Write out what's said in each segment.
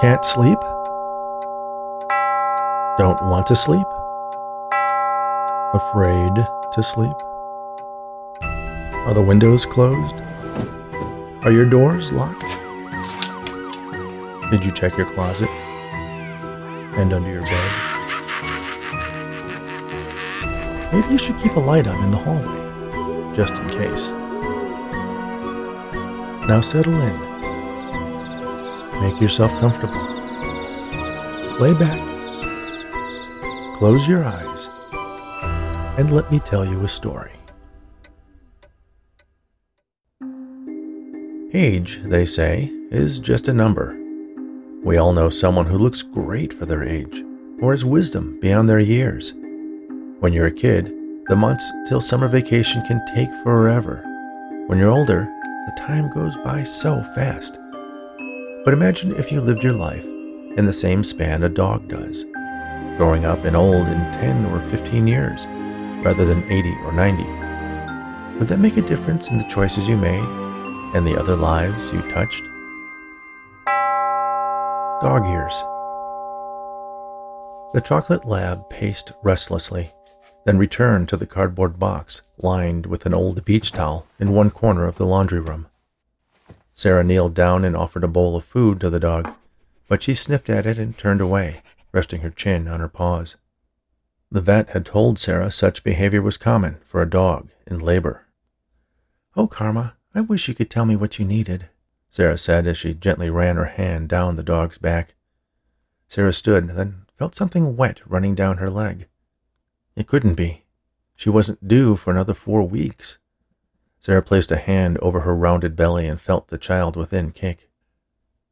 Can't sleep? Don't want to sleep? Afraid to sleep? Are the windows closed? Are your doors locked? Did you check your closet? And under your bed? Maybe you should keep a light on in the hallway, just in case. Now settle in. Make yourself comfortable. Lay back. Close your eyes. And let me tell you a story. Age, they say, is just a number. We all know someone who looks great for their age, or has wisdom beyond their years. When you're a kid, the months till summer vacation can take forever. When you're older, the time goes by so fast. But imagine if you lived your life in the same span a dog does, growing up and old in 10 or 15 years, rather than 80 or 90. Would that make a difference in the choices you made and the other lives you touched? Dog Years. The chocolate lab paced restlessly, then returned to the cardboard box lined with an old beach towel in one corner of the laundry room. Sarah kneeled down and offered a bowl of food to the dog, but she sniffed at it and turned away, resting her chin on her paws. The vet had told Sarah such behavior was common for a dog in labor. Oh, Karma, I wish you could tell me what you needed, Sarah said as she gently ran her hand down the dog's back. Sarah stood, then felt something wet running down her leg. It couldn't be. She wasn't due for another four weeks. Sarah placed a hand over her rounded belly and felt the child within kick.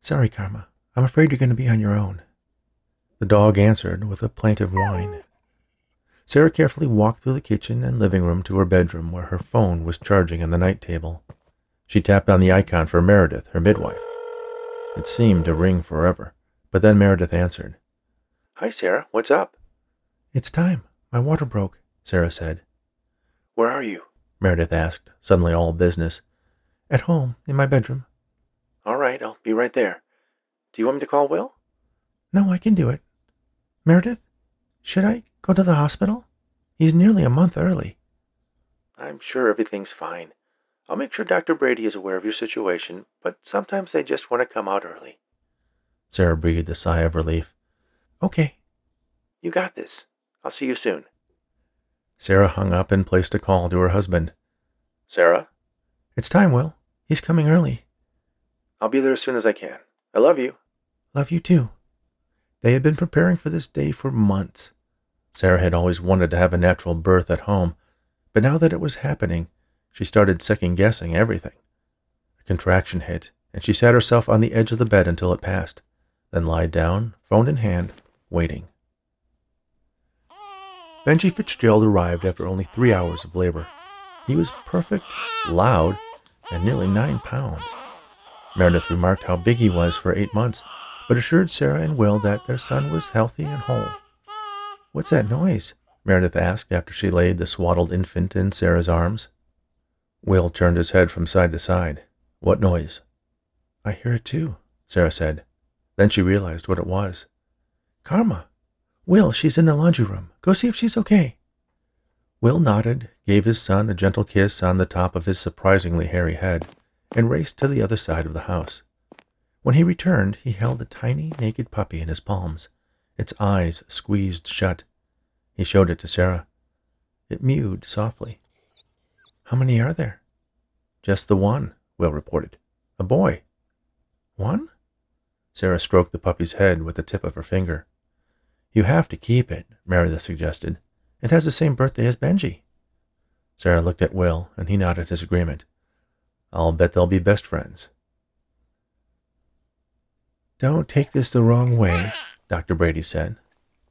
Sorry, Karma. I'm afraid you're going to be on your own. The dog answered with a plaintive whine. Sarah carefully walked through the kitchen and living room to her bedroom where her phone was charging on the night table. She tapped on the icon for Meredith, her midwife. It seemed to ring forever, but then Meredith answered. Hi, Sarah. What's up? It's time. My water broke, Sarah said. Where are you? Meredith asked, suddenly all business. At home, in my bedroom. All right, I'll be right there. Do you want me to call Will? No, I can do it. Meredith, should I go to the hospital? He's nearly a month early. I'm sure everything's fine. I'll make sure Dr. Brady is aware of your situation, but sometimes they just want to come out early. Sarah breathed a sigh of relief. Okay. You got this. I'll see you soon. Sarah hung up and placed a call to her husband. Sarah? It's time, Will. He's coming early. I'll be there as soon as I can. I love you. Love you too. They had been preparing for this day for months. Sarah had always wanted to have a natural birth at home, but now that it was happening, she started second guessing everything. A contraction hit, and she sat herself on the edge of the bed until it passed, then lied down, phone in hand, waiting. Benji Fitzgerald arrived after only three hours of labor. He was perfect, loud, and nearly nine pounds. Meredith remarked how big he was for eight months, but assured Sarah and Will that their son was healthy and whole. What's that noise? Meredith asked after she laid the swaddled infant in Sarah's arms. Will turned his head from side to side. What noise? I hear it too, Sarah said. Then she realized what it was. Karma. Will, she's in the laundry room. Go see if she's okay. Will nodded, gave his son a gentle kiss on the top of his surprisingly hairy head, and raced to the other side of the house. When he returned, he held a tiny, naked puppy in his palms, its eyes squeezed shut. He showed it to Sarah. It mewed softly. How many are there? Just the one, Will reported. A boy. One? Sarah stroked the puppy's head with the tip of her finger. You have to keep it, Meredith suggested. It has the same birthday as Benji. Sarah looked at Will, and he nodded his agreement. I'll bet they'll be best friends. Don't take this the wrong way, Dr. Brady said.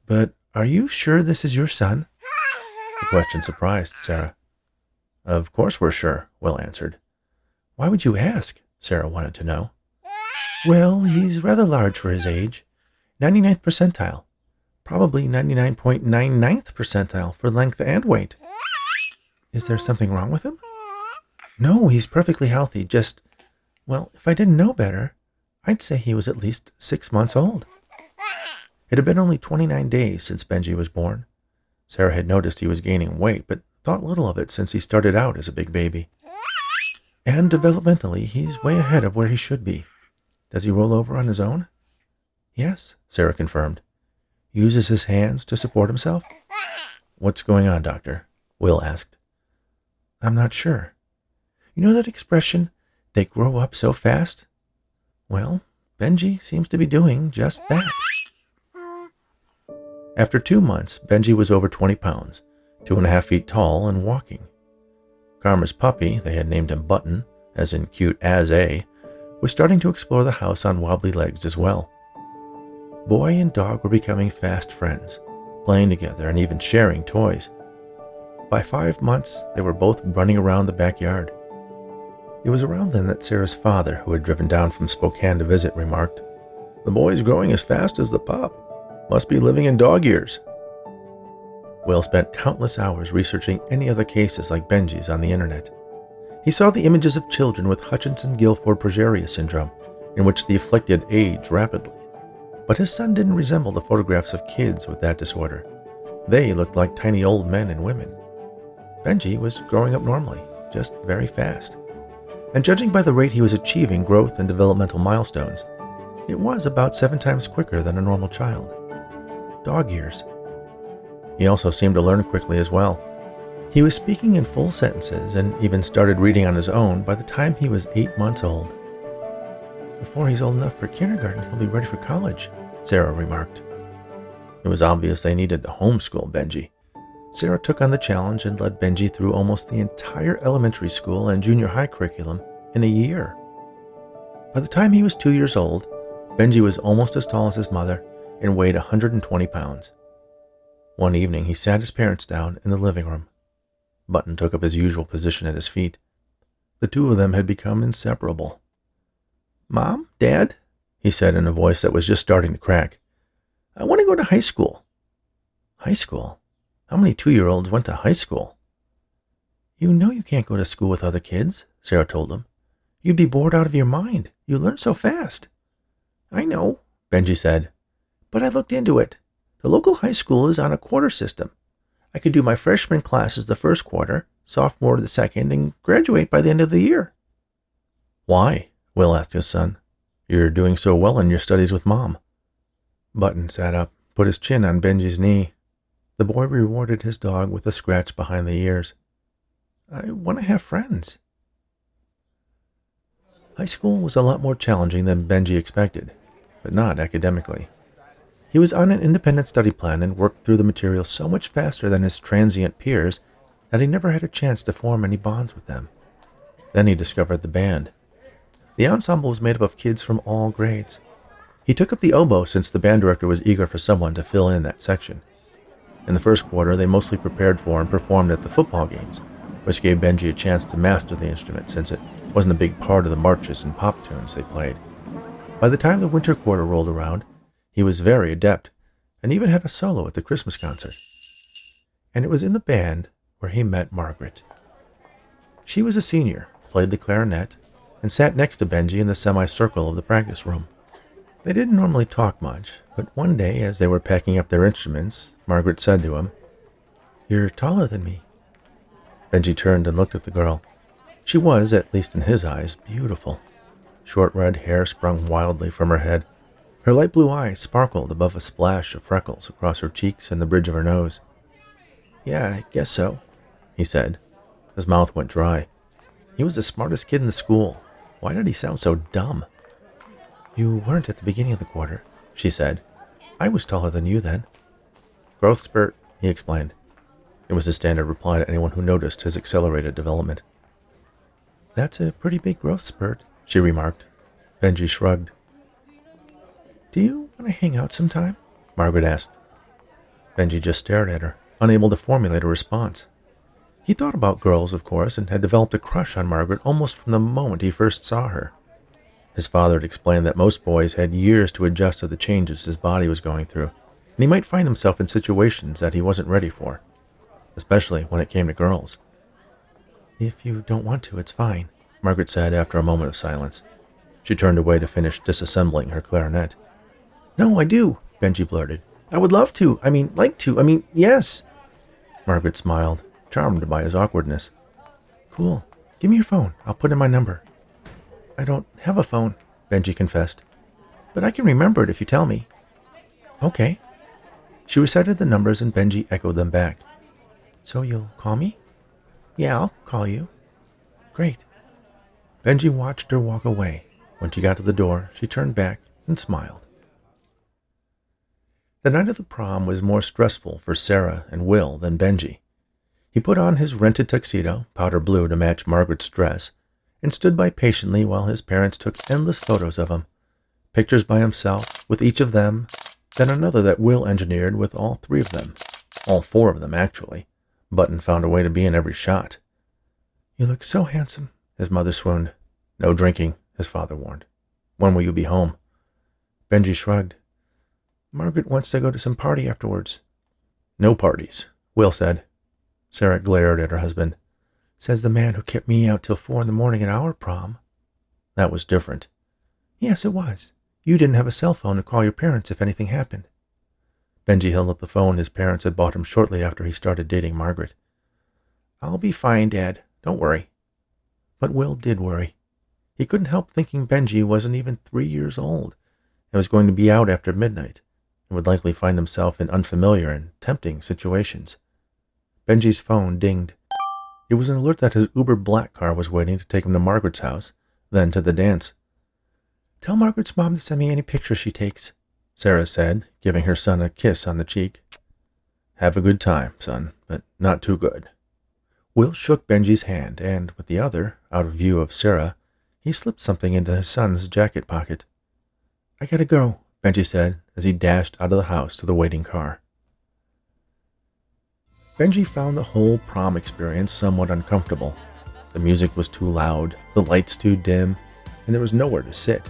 But are you sure this is your son? The question surprised Sarah. Of course we're sure, Will answered. Why would you ask? Sarah wanted to know. Well, he's rather large for his age. 99th percentile. Probably 99.99th percentile for length and weight. Is there something wrong with him? No, he's perfectly healthy. Just, well, if I didn't know better, I'd say he was at least six months old. It had been only 29 days since Benji was born. Sarah had noticed he was gaining weight, but thought little of it since he started out as a big baby. And developmentally, he's way ahead of where he should be. Does he roll over on his own? Yes, Sarah confirmed. Uses his hands to support himself? What's going on, Doctor? Will asked. I'm not sure. You know that expression, they grow up so fast? Well, Benji seems to be doing just that. After two months, Benji was over 20 pounds, two and a half feet tall, and walking. Karma's puppy, they had named him Button, as in cute as a, was starting to explore the house on wobbly legs as well. Boy and dog were becoming fast friends, playing together and even sharing toys. By five months, they were both running around the backyard. It was around then that Sarah's father, who had driven down from Spokane to visit, remarked, The boy's growing as fast as the pup. Must be living in dog years. Will spent countless hours researching any other cases like Benji's on the internet. He saw the images of children with Hutchinson Gilford progeria syndrome, in which the afflicted age rapidly. But his son didn't resemble the photographs of kids with that disorder. They looked like tiny old men and women. Benji was growing up normally, just very fast. And judging by the rate he was achieving growth and developmental milestones, it was about seven times quicker than a normal child. Dog years. He also seemed to learn quickly as well. He was speaking in full sentences and even started reading on his own by the time he was eight months old. Before he's old enough for kindergarten, he'll be ready for college, Sarah remarked. It was obvious they needed to homeschool Benji. Sarah took on the challenge and led Benji through almost the entire elementary school and junior high curriculum in a year. By the time he was two years old, Benji was almost as tall as his mother and weighed 120 pounds. One evening, he sat his parents down in the living room. Button took up his usual position at his feet. The two of them had become inseparable. Mom, Dad, he said in a voice that was just starting to crack, I want to go to high school. High school? How many two year olds went to high school? You know you can't go to school with other kids, Sarah told him. You'd be bored out of your mind. You learn so fast. I know, Benji said. But I looked into it. The local high school is on a quarter system. I could do my freshman classes the first quarter, sophomore the second, and graduate by the end of the year. Why? Will asked his son. You're doing so well in your studies with Mom. Button sat up, put his chin on Benji's knee. The boy rewarded his dog with a scratch behind the ears. I want to have friends. High school was a lot more challenging than Benji expected, but not academically. He was on an independent study plan and worked through the material so much faster than his transient peers that he never had a chance to form any bonds with them. Then he discovered the band. The ensemble was made up of kids from all grades. He took up the oboe since the band director was eager for someone to fill in that section. In the first quarter, they mostly prepared for and performed at the football games, which gave Benji a chance to master the instrument since it wasn't a big part of the marches and pop tunes they played. By the time the winter quarter rolled around, he was very adept and even had a solo at the Christmas concert. And it was in the band where he met Margaret. She was a senior, played the clarinet, and sat next to Benji in the semicircle of the practice room. They didn't normally talk much, but one day, as they were packing up their instruments, Margaret said to him, You're taller than me. Benji turned and looked at the girl. She was, at least in his eyes, beautiful. Short red hair sprung wildly from her head, her light blue eyes sparkled above a splash of freckles across her cheeks and the bridge of her nose. Yeah, I guess so, he said. His mouth went dry. He was the smartest kid in the school. Why did he sound so dumb? You weren't at the beginning of the quarter, she said. I was taller than you then. Growth spurt, he explained. It was his standard reply to anyone who noticed his accelerated development. That's a pretty big growth spurt, she remarked. Benji shrugged. Do you want to hang out sometime? Margaret asked. Benji just stared at her, unable to formulate a response. He thought about girls, of course, and had developed a crush on Margaret almost from the moment he first saw her. His father had explained that most boys had years to adjust to the changes his body was going through, and he might find himself in situations that he wasn't ready for, especially when it came to girls. If you don't want to, it's fine, Margaret said after a moment of silence. She turned away to finish disassembling her clarinet. No, I do, Benji blurted. I would love to. I mean, like to. I mean, yes. Margaret smiled, charmed by his awkwardness. Cool. Give me your phone. I'll put in my number. I don't have a phone, Benji confessed. But I can remember it if you tell me. Okay. She recited the numbers and Benji echoed them back. So you'll call me? Yeah, I'll call you. Great. Benji watched her walk away. When she got to the door, she turned back and smiled. The night of the prom was more stressful for Sarah and Will than Benji. He put on his rented tuxedo, powder blue to match Margaret's dress, and stood by patiently while his parents took endless photos of him. Pictures by himself, with each of them, then another that Will engineered with all three of them. All four of them, actually. Button found a way to be in every shot. You look so handsome, his mother swooned. No drinking, his father warned. When will you be home? Benji shrugged. Margaret wants to go to some party afterwards. No parties, Will said. Sarah glared at her husband. Says the man who kept me out till four in the morning at our prom. That was different. Yes, it was. You didn't have a cell phone to call your parents if anything happened. Benji held up the phone his parents had bought him shortly after he started dating Margaret. I'll be fine, Dad. Don't worry. But Will did worry. He couldn't help thinking Benji wasn't even three years old and was going to be out after midnight and would likely find himself in unfamiliar and tempting situations. Benji's phone dinged. It was an alert that his Uber black car was waiting to take him to Margaret's house, then to the dance. Tell Margaret's mom to send me any pictures she takes, Sarah said, giving her son a kiss on the cheek. Have a good time, son, but not too good. Will shook Benji's hand, and with the other, out of view of Sarah, he slipped something into his son's jacket pocket. I gotta go, Benji said as he dashed out of the house to the waiting car. Benji found the whole prom experience somewhat uncomfortable. The music was too loud, the lights too dim, and there was nowhere to sit.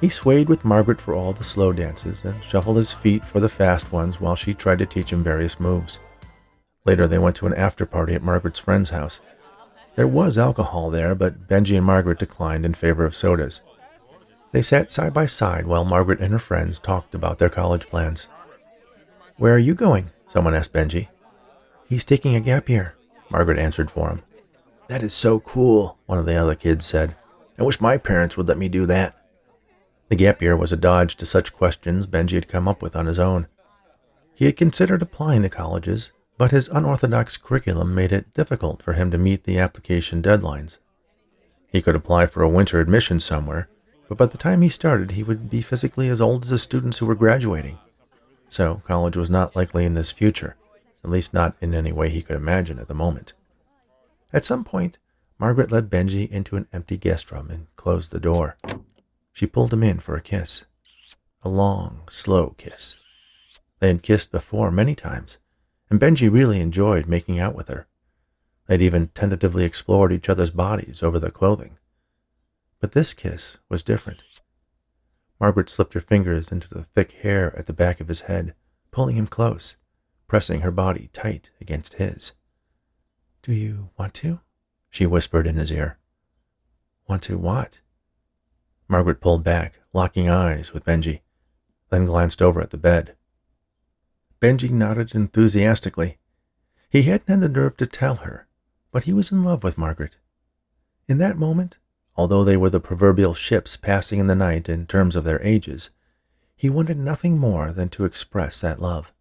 He swayed with Margaret for all the slow dances and shuffled his feet for the fast ones while she tried to teach him various moves. Later, they went to an after party at Margaret's friend's house. There was alcohol there, but Benji and Margaret declined in favor of sodas. They sat side by side while Margaret and her friends talked about their college plans. Where are you going? Someone asked Benji. He's taking a gap year, Margaret answered for him. That is so cool, one of the other kids said. I wish my parents would let me do that. The gap year was a dodge to such questions Benji had come up with on his own. He had considered applying to colleges, but his unorthodox curriculum made it difficult for him to meet the application deadlines. He could apply for a winter admission somewhere, but by the time he started, he would be physically as old as the students who were graduating. So, college was not likely in his future, at least not in any way he could imagine at the moment. At some point, Margaret led Benji into an empty guest room and closed the door. She pulled him in for a kiss. A long, slow kiss. They had kissed before many times, and Benji really enjoyed making out with her. They'd even tentatively explored each other's bodies over their clothing. But this kiss was different. Margaret slipped her fingers into the thick hair at the back of his head, pulling him close, pressing her body tight against his. Do you want to? she whispered in his ear. Want to what? Margaret pulled back, locking eyes with Benji, then glanced over at the bed. Benji nodded enthusiastically. He hadn't had the nerve to tell her, but he was in love with Margaret. In that moment, Although they were the proverbial ships passing in the night in terms of their ages, he wanted nothing more than to express that love.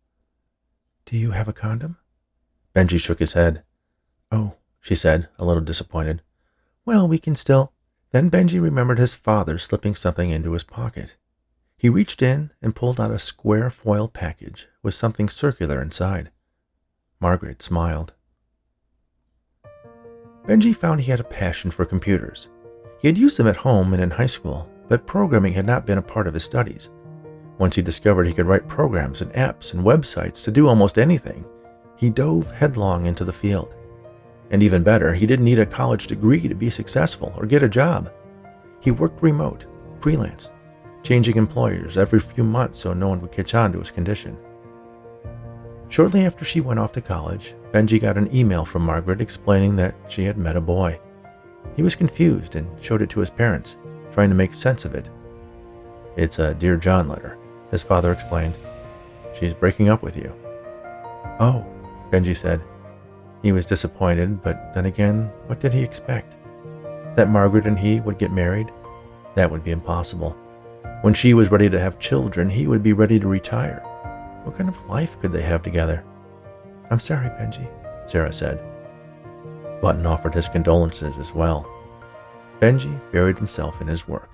Do you have a condom? Benji shook his head. Oh, she said, a little disappointed. Well, we can still. Then Benji remembered his father slipping something into his pocket. He reached in and pulled out a square foil package with something circular inside. Margaret smiled. Benji found he had a passion for computers. He had used them at home and in high school, but programming had not been a part of his studies. Once he discovered he could write programs and apps and websites to do almost anything, he dove headlong into the field. And even better, he didn't need a college degree to be successful or get a job. He worked remote, freelance, changing employers every few months so no one would catch on to his condition. Shortly after she went off to college, Benji got an email from Margaret explaining that she had met a boy. He was confused and showed it to his parents, trying to make sense of it. It's a Dear John letter, his father explained. She's breaking up with you. Oh, Benji said. He was disappointed, but then again, what did he expect? That Margaret and he would get married? That would be impossible. When she was ready to have children, he would be ready to retire. What kind of life could they have together? I'm sorry, Benji, Sarah said. Button offered his condolences as well. Benji buried himself in his work.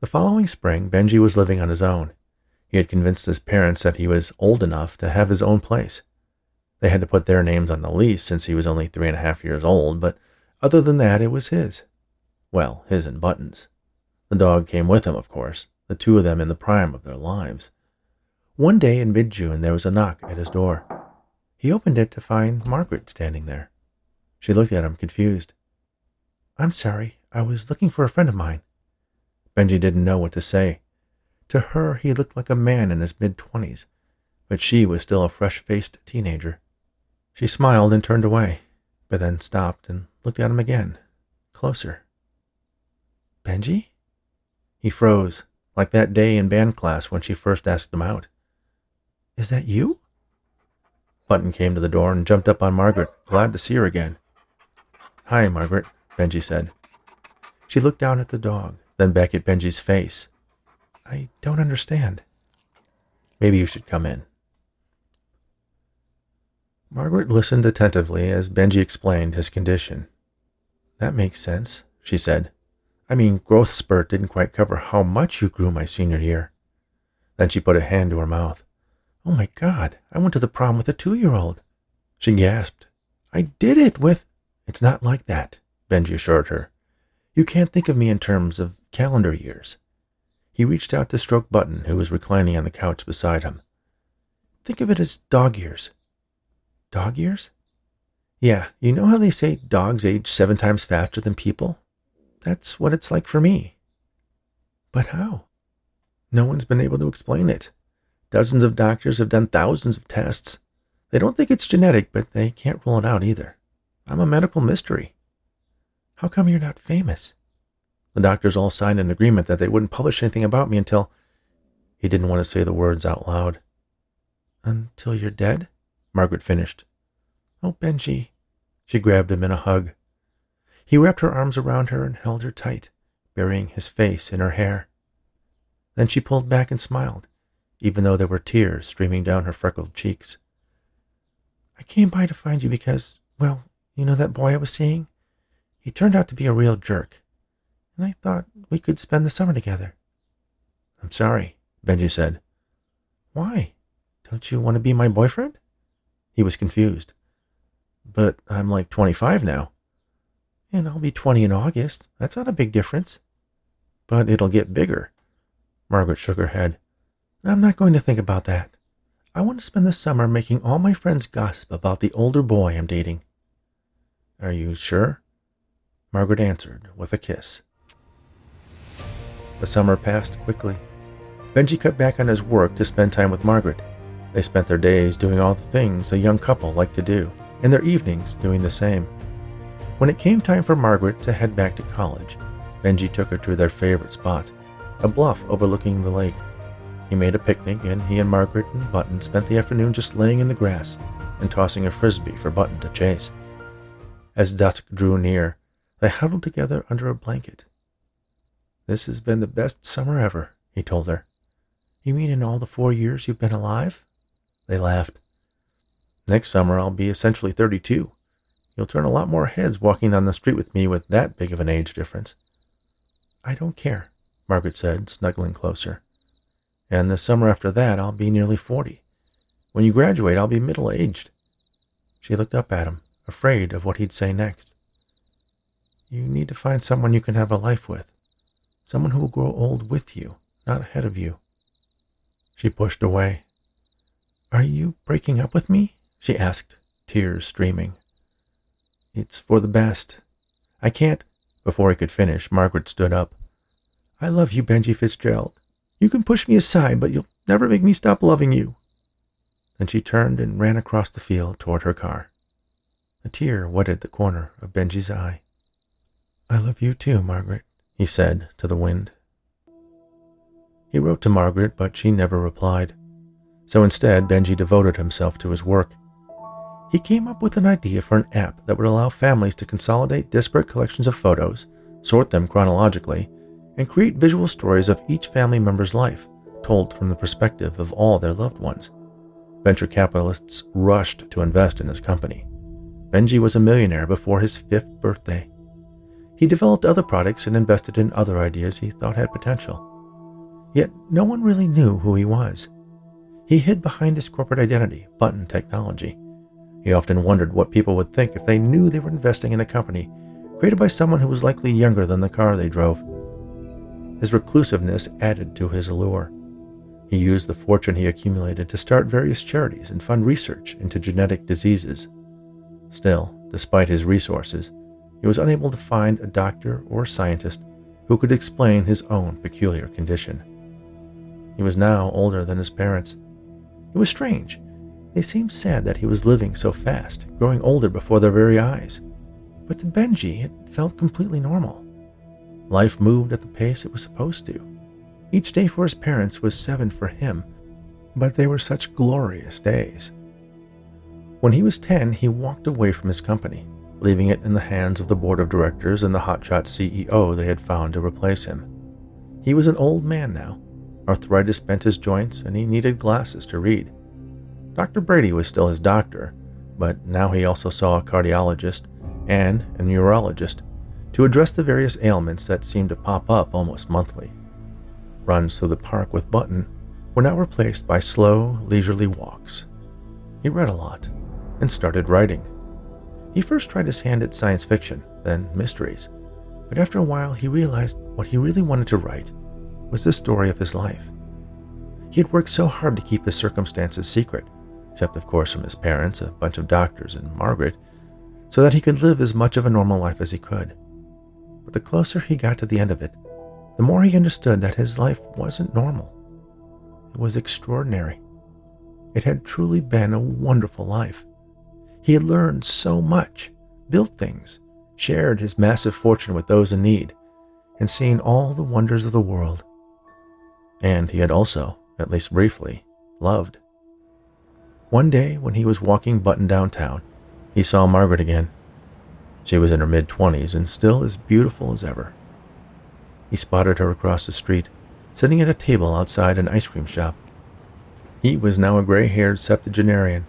The following spring, Benji was living on his own. He had convinced his parents that he was old enough to have his own place. They had to put their names on the lease since he was only three and a half years old, but other than that, it was his. Well, his and Button's. The dog came with him, of course, the two of them in the prime of their lives. One day in mid June, there was a knock at his door. He opened it to find Margaret standing there. She looked at him, confused. I'm sorry, I was looking for a friend of mine. Benji didn't know what to say. To her, he looked like a man in his mid twenties, but she was still a fresh faced teenager. She smiled and turned away, but then stopped and looked at him again, closer. Benji? He froze, like that day in band class when she first asked him out. Is that you? Button came to the door and jumped up on Margaret, glad to see her again. Hi, Margaret, Benji said. She looked down at the dog, then back at Benji's face. I don't understand. Maybe you should come in. Margaret listened attentively as Benji explained his condition. That makes sense, she said. I mean, growth spurt didn't quite cover how much you grew my senior year. Then she put a hand to her mouth. Oh my God, I went to the prom with a two year old. She gasped. I did it with. It's not like that, Benji assured her. You can't think of me in terms of calendar years. He reached out to stroke Button, who was reclining on the couch beside him. Think of it as dog years. Dog years? Yeah, you know how they say dogs age seven times faster than people? That's what it's like for me. But how? No one's been able to explain it. Dozens of doctors have done thousands of tests. They don't think it's genetic, but they can't rule it out either. I'm a medical mystery. How come you're not famous? The doctors all signed an agreement that they wouldn't publish anything about me until. He didn't want to say the words out loud. Until you're dead? Margaret finished. Oh, Benji. She grabbed him in a hug. He wrapped her arms around her and held her tight, burying his face in her hair. Then she pulled back and smiled, even though there were tears streaming down her freckled cheeks. I came by to find you because, well, you know that boy I was seeing? He turned out to be a real jerk, and I thought we could spend the summer together. I'm sorry, Benji said. Why? Don't you want to be my boyfriend? He was confused. But I'm like 25 now. And I'll be 20 in August. That's not a big difference. But it'll get bigger. Margaret shook her head. I'm not going to think about that. I want to spend the summer making all my friends gossip about the older boy I'm dating. Are you sure? Margaret answered with a kiss. The summer passed quickly. Benji cut back on his work to spend time with Margaret. They spent their days doing all the things a young couple like to do, and their evenings doing the same. When it came time for Margaret to head back to college, Benji took her to their favorite spot, a bluff overlooking the lake. He made a picnic, and he and Margaret and Button spent the afternoon just laying in the grass and tossing a frisbee for Button to chase. As dusk drew near, they huddled together under a blanket. This has been the best summer ever, he told her. You mean in all the four years you've been alive? They laughed. Next summer I'll be essentially 32. You'll turn a lot more heads walking down the street with me with that big of an age difference. I don't care, Margaret said, snuggling closer. And the summer after that, I'll be nearly forty. When you graduate, I'll be middle aged. She looked up at him, afraid of what he'd say next. You need to find someone you can have a life with, someone who will grow old with you, not ahead of you. She pushed away. Are you breaking up with me? she asked, tears streaming. It's for the best. I can't. Before he could finish, Margaret stood up. I love you, Benji Fitzgerald. You can push me aside, but you'll never make me stop loving you. Then she turned and ran across the field toward her car. A tear wetted the corner of Benji's eye. I love you too, Margaret, he said to the wind. He wrote to Margaret, but she never replied. So instead, Benji devoted himself to his work. He came up with an idea for an app that would allow families to consolidate disparate collections of photos, sort them chronologically, and create visual stories of each family member's life, told from the perspective of all their loved ones. Venture capitalists rushed to invest in his company. Benji was a millionaire before his fifth birthday. He developed other products and invested in other ideas he thought had potential. Yet no one really knew who he was. He hid behind his corporate identity, Button Technology. He often wondered what people would think if they knew they were investing in a company created by someone who was likely younger than the car they drove. His reclusiveness added to his allure. He used the fortune he accumulated to start various charities and fund research into genetic diseases. Still, despite his resources, he was unable to find a doctor or scientist who could explain his own peculiar condition. He was now older than his parents. It was strange. They seemed sad that he was living so fast, growing older before their very eyes. But to Benji, it felt completely normal. Life moved at the pace it was supposed to. Each day for his parents was seven for him, but they were such glorious days. When he was 10, he walked away from his company, leaving it in the hands of the board of directors and the hotshot CEO they had found to replace him. He was an old man now. Arthritis bent his joints, and he needed glasses to read. Dr. Brady was still his doctor, but now he also saw a cardiologist and a neurologist to address the various ailments that seemed to pop up almost monthly. Runs through the park with Button were now replaced by slow, leisurely walks. He read a lot and started writing. He first tried his hand at science fiction, then mysteries, but after a while he realized what he really wanted to write was the story of his life. He had worked so hard to keep his circumstances secret, except of course from his parents, a bunch of doctors, and Margaret, so that he could live as much of a normal life as he could. But the closer he got to the end of it, the more he understood that his life wasn't normal. It was extraordinary. It had truly been a wonderful life. He had learned so much, built things, shared his massive fortune with those in need, and seen all the wonders of the world. And he had also, at least briefly, loved. One day, when he was walking Button downtown, he saw Margaret again. She was in her mid twenties and still as beautiful as ever. He spotted her across the street, sitting at a table outside an ice cream shop. He was now a gray haired septuagenarian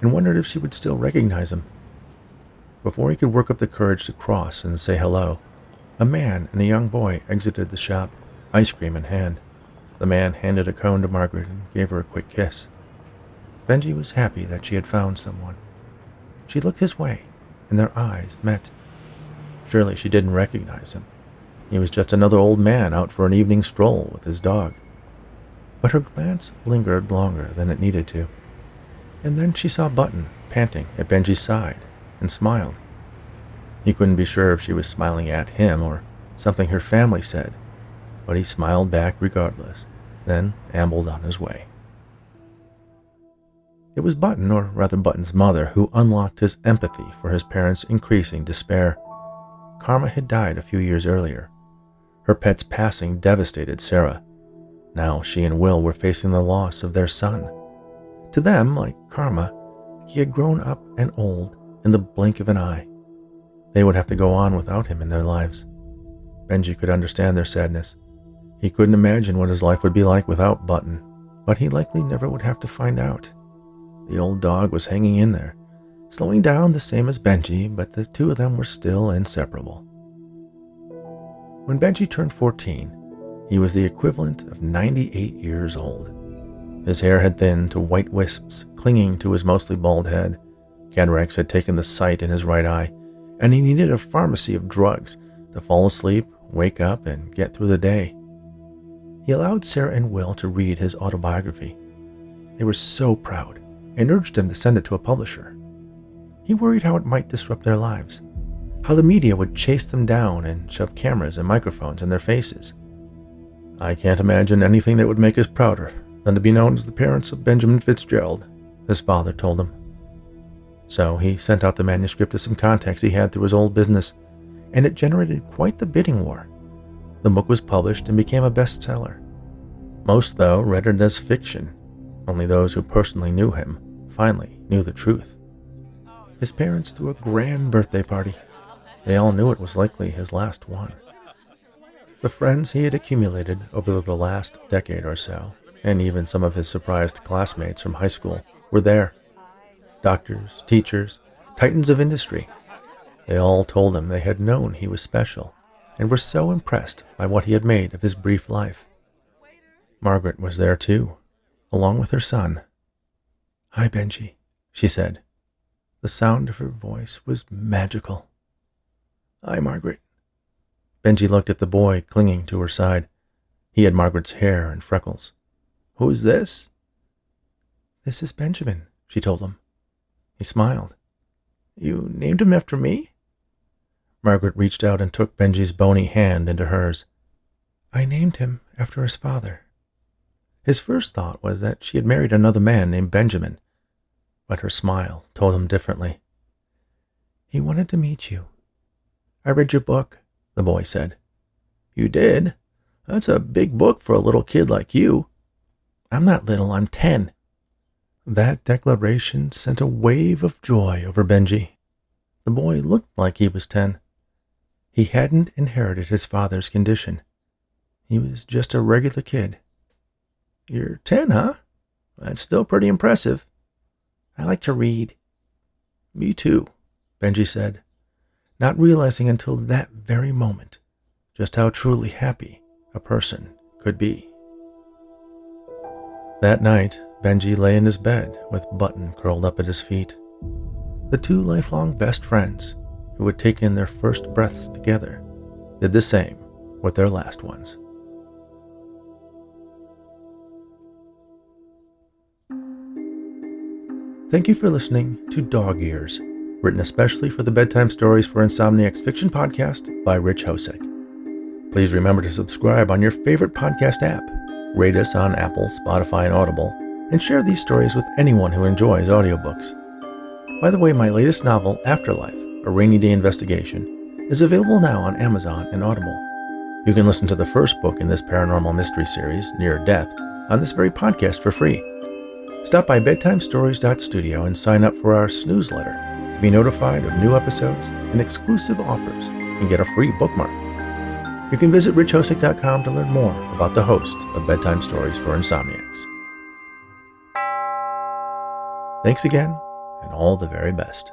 and wondered if she would still recognize him. Before he could work up the courage to cross and say hello, a man and a young boy exited the shop, ice cream in hand. The man handed a cone to Margaret and gave her a quick kiss. Benji was happy that she had found someone. She looked his way, and their eyes met. Surely she didn't recognize him. He was just another old man out for an evening stroll with his dog. But her glance lingered longer than it needed to and then she saw Button panting at Benji's side and smiled. He couldn't be sure if she was smiling at him or something her family said, but he smiled back regardless, then ambled on his way. It was Button, or rather Button's mother, who unlocked his empathy for his parents' increasing despair. Karma had died a few years earlier. Her pet's passing devastated Sarah. Now she and Will were facing the loss of their son. To them, like Karma, he had grown up and old in the blink of an eye. They would have to go on without him in their lives. Benji could understand their sadness. He couldn't imagine what his life would be like without Button, but he likely never would have to find out. The old dog was hanging in there, slowing down the same as Benji, but the two of them were still inseparable. When Benji turned 14, he was the equivalent of 98 years old. His hair had thinned to white wisps clinging to his mostly bald head. Cataracts had taken the sight in his right eye, and he needed a pharmacy of drugs to fall asleep, wake up, and get through the day. He allowed Sarah and Will to read his autobiography. They were so proud and urged him to send it to a publisher. He worried how it might disrupt their lives, how the media would chase them down and shove cameras and microphones in their faces. I can't imagine anything that would make us prouder than to be known as the parents of Benjamin Fitzgerald, his father told him. So he sent out the manuscript to some contacts he had through his old business, and it generated quite the bidding war. The book was published and became a bestseller. Most, though, read it as fiction. Only those who personally knew him finally knew the truth. His parents threw a grand birthday party. They all knew it was likely his last one. The friends he had accumulated over the last decade or so, and even some of his surprised classmates from high school, were there. Doctors, teachers, titans of industry. They all told him they had known he was special and were so impressed by what he had made of his brief life. Margaret was there too, along with her son. Hi, Benji, she said. The sound of her voice was magical. Hi, Margaret. Benji looked at the boy clinging to her side. He had Margaret's hair and freckles. Who's this? This is Benjamin, she told him. He smiled. You named him after me? Margaret reached out and took Benji's bony hand into hers. I named him after his father. His first thought was that she had married another man named Benjamin, but her smile told him differently. He wanted to meet you. I read your book, the boy said. You did? That's a big book for a little kid like you. I'm not little, I'm ten. That declaration sent a wave of joy over Benji. The boy looked like he was ten. He hadn't inherited his father's condition. He was just a regular kid. You're ten, huh? That's still pretty impressive. I like to read. Me too, Benji said, not realizing until that very moment just how truly happy a person could be. That night, Benji lay in his bed with Button curled up at his feet. The two lifelong best friends who had taken their first breaths together did the same with their last ones. Thank you for listening to Dog Years, written especially for the Bedtime Stories for Insomniacs fiction podcast by Rich Hosek. Please remember to subscribe on your favorite podcast app, rate us on Apple, Spotify, and Audible, and share these stories with anyone who enjoys audiobooks. By the way, my latest novel, Afterlife, a Rainy Day Investigation, is available now on Amazon and Audible. You can listen to the first book in this paranormal mystery series, Near Death, on this very podcast for free. Stop by bedtimestories.studio and sign up for our newsletter to be notified of new episodes and exclusive offers and get a free bookmark. You can visit richhosek.com to learn more about the host of Bedtime Stories for Insomniacs. Thanks again, and all the very best.